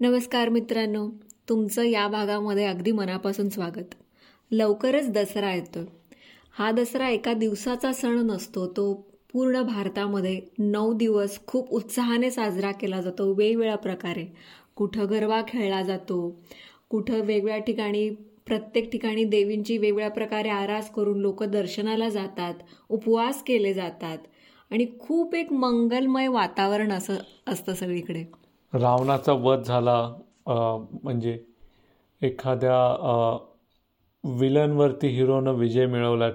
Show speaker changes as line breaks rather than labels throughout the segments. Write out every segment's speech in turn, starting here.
नमस्कार मित्रांनो तुमचं या भागामध्ये अगदी मनापासून स्वागत. लवकरच दसरा येतो हा दसरा एका दिवसाचा सण नसतो तो पूर्ण भारतामध्ये नऊ दिवस खूप उत्साहाने साजरा केला जातो वेगवेगळ्या प्रकारे. कुठं गरबा खेळला जातो कुठं वेगवेगळ्या ठिकाणी प्रत्येक ठिकाणी देवींची वेगवेगळ्या प्रकारे आरास करून लोक दर्शनाला जातात उपवास केले जातात आणि खूप एक मंगलमय वातावरण असं असतं सगळीकडे.
रावणाचा वध झाला म्हणजे एखाद्या विलनवरती हिरोनं विजय मिळवला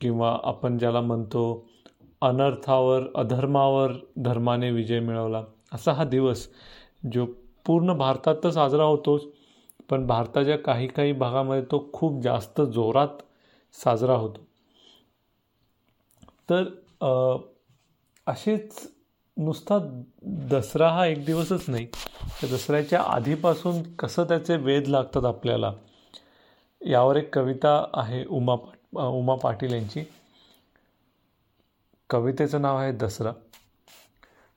किंवा आपण ज्याला म्हणतो अनर्थावर अधर्मावर धर्माने विजय मिळवला असा हा दिवस जो पूर्ण भारतात तर साजरा होतोच पण भारताच्या काही काही भागामध्ये तो खूप जास्त जोरात साजरा होतो. तर असेच नुसता दसरा हा एक दिवसच नाही. तर दसऱ्याच्या आधीपासून कसं त्याचे वेध लागतात आपल्याला यावर एक कविता आहे उमा पा उमा पाटील यांची. कवितेचं नाव आहे दसरा.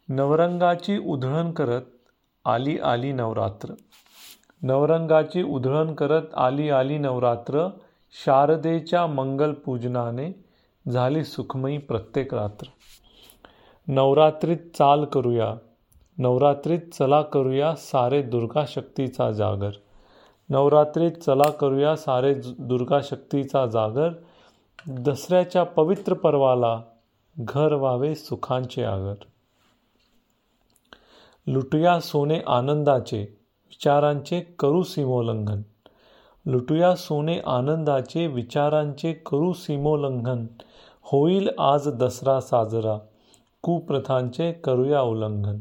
नवरंगाची उधळण करत आली आली नवरात्र. नवरंगाची उधळण करत आली आली नवरात्र शारदेच्या मंगल पूजनाने झाली सुखमयी प्रत्येक रात्र. नवरात्रीत चाल करूया. नवरात्रीत चला करूया सारे दुर्गा शक्तीचा जागर. नवरात्रीत चला करूया सारे दुर्गा शक्तीचा जागर. दसऱ्याच्या पवित्र पर्वाला घर व्हावे सुखांचे आगर. लुटूया सोने आनंदाचे विचारांचे करू सीमोल्लंघन. लुटूया सोने आनंदाचे विचारांचे करू सीमोल्लंघन. होईल आज दसरा साजरा. कुप्रथांचे करूया उल्लंघन.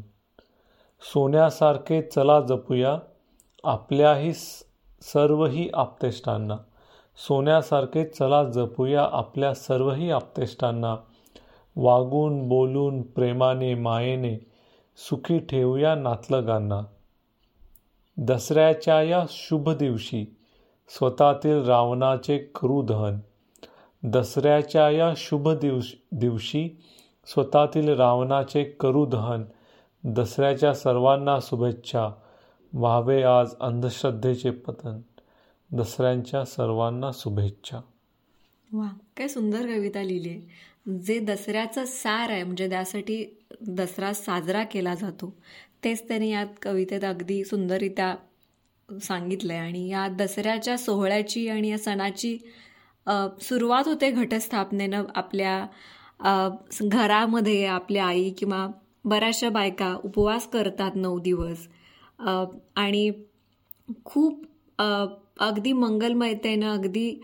सोन्यासारखे चला जपूया आपल्याही सर्वही आपतेष्टांना. सोन्यासारखे चला जपूया आपल्या सर्वही आपतेष्टांना. वागून बोलून प्रेमाने मायेने सुखी ठेवूया नातलगांना. दसऱ्याच्या या शुभ दिवशी स्वतःतील रावणाचे करू दहन दसऱ्याच्या या शुभ दिवशी दिवशी स्वतःतील रावणाचे करू दहन दसऱ्याच्या सर्वांना शुभेच्छा व्हावे आज अंधश्रद्धेचे पतन दसऱ्यांच्या सर्वांना शुभेच्छा.
वा काय सुंदर कविता लिहिली. आहे जे दसऱ्याचं सार आहे म्हणजे त्यासाठी दसरा साजरा केला जातो तेच त्यांनी यात कवितेत अगदी सुंदररित्या सांगितलं आहे आणि या दसऱ्याच्या सोहळ्याची आणि या सणाची सुरुवात होते घटस्थापनेनं आपल्या घरामध्ये आपल्या आई किंवा बऱ्याचशा बायका उपवास करतात नऊ दिवस. आणि खूप अगदी मंगलमयतेनं अगदी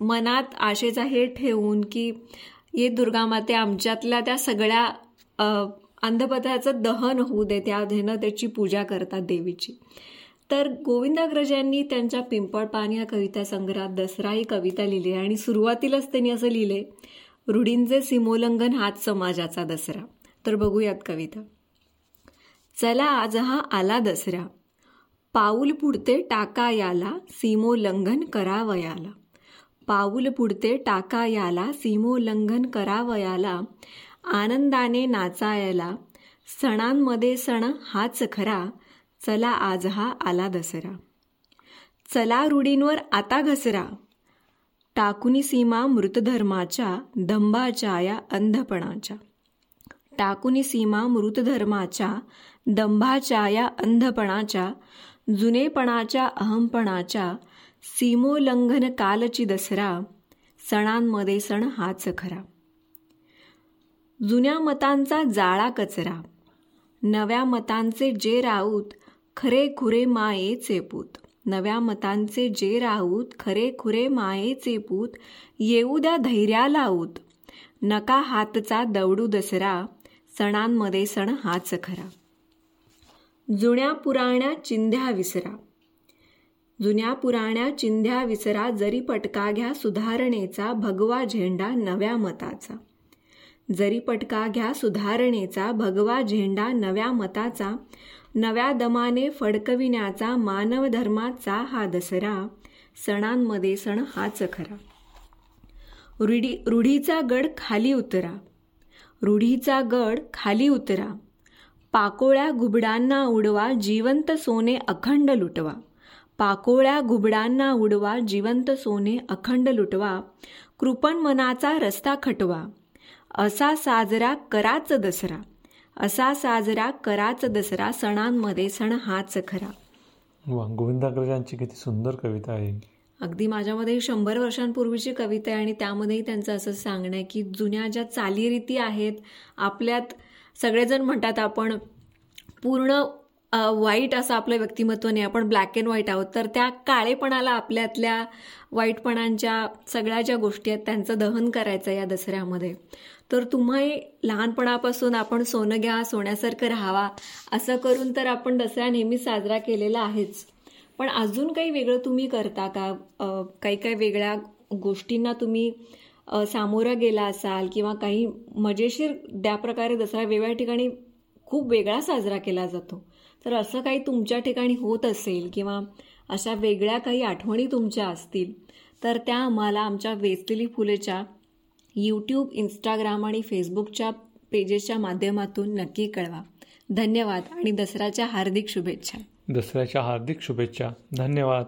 मनात आशेचा हे ठेवून की ये दुर्गा माते आमच्यातल्या त्या सगळ्या अंधपथाचं दहन होऊ दे त्या त्याची पूजा करतात देवीची. तर गोविंदाग्रजांनी त्यांच्या पिंपळ पान या कविता संग्रहात दसरा ही कविता लिहिली आणि सुरुवातीलाच त्यांनी असं लिहिले रूढींचे सीमोल्लंघन हाच समाजाचा दसरा. तर बघूयात कविता. चला आज हा आला दसरा. पाऊल पुढते टाका याला सीमोल्लंघन करावयाला पाऊल पुढते टाका याला सीमोल्लंघन करावयाला आनंदाने नाचायला सणांमध्ये सण हाच खरा. चला आज हा आला दसरा. चला रूढींवर आता घसरा. टाकुनी सीमा मृतधर्माच्या दंभाच्या या अंधपणाच्या. टाकुनी सीमा मृतधर्माच्या दंभाच्या या अंधपणाच्या जुनेपणाच्या अहमपणाच्या सीमोल्लंघन कालची दसरा सणांमध्ये सण हाच खरा. जुन्या मतांचा जाळा कचरा नव्या मतांचे जे राऊत खरे खुरे मायेचे पूत. नव्या मतांचे जे राहूत खरे खुरे मायेचे पूत येऊ द्या धैर्या लावूत नका हातचा दवडू दसरा सणांमध्ये सण हाच खरा. जुन्या पुराण्या चिंध्या विसरा. जुन्या पुराण्या चिंध्या विसरा जरी पटका घ्या सुधारणेचा भगवा झेंडा नव्या मताचा. जरी पटका घ्या सुधारणेचा भगवा झेंडा नव्या मताचा नव्या दमाने फडकविण्याचा मानवधर्माचा हा दसरा सणांमध्ये सण हाच खरा. रूढी रूढीचा गड खाली उतरा. रूढीचा गड खाली उतरा. पाकोळ्या घुबडांना उडवा जिवंत सोने अखंड लुटवा. पाकोळ्या घुबडांना उडवा जिवंत सोने अखंड लुटवा. कृपण मनाचा रस्ता खटवा. असा साजरा कराच दसरा. असा साजरा कराच दसरा सणांमध्ये सण हाच खरा.
वा गोविंदाग्रजांची किती सुंदर कविता आहे.
अगदी माझ्यामध्ये शंभर वर्षांपूर्वीची कविता आहे आणि त्यामध्येही त्यांचं असं सांगणं आहे की जुन्या ज्या चालीरीती आहेत आपल्यात सगळेजण म्हणतात आपण पूर्ण वाईट असं आपलं व्यक्तिमत्व नाही आपण ब्लॅक अँड व्हाईट आहोत. तर त्या काळेपणाला आपल्यातल्या वाईटपणांच्या सगळ्या ज्या गोष्टी आहेत त्यांचं दहन करायचं या दसऱ्यामध्ये. तर तुम्ही लहानपणापासून आपण सोनं घ्या सोन्यासारखं राहावा असं करून तर आपण दसरा नेहमी साजरा केलेला आहेच. पण अजून काही वेगळं तुम्ही करता का? काही काही वेगळ्या गोष्टींना तुम्ही सामोरं गेला असाल किंवा काही मजेशीर त्या प्रकारे दसरा वेगळ्या ठिकाणी खूप वेगळा साजरा केला जातो. तर असं काही तुमच्या ठिकाणी होत असेल किंवा अशा वेगळ्या काही आठवणी तुमच्या असतील तर त्या आम्हाला आमच्या वेचलेली फुलेच्या यूट्यूब इंस्टाग्राम आणि फेसबुकच्या पेजेसच्या माध्यमातून नक्की कळवा. धन्यवाद आणि दसऱ्याच्या हार्दिक शुभेच्छा.
दसऱ्याच्या हार्दिक शुभेच्छा. धन्यवाद.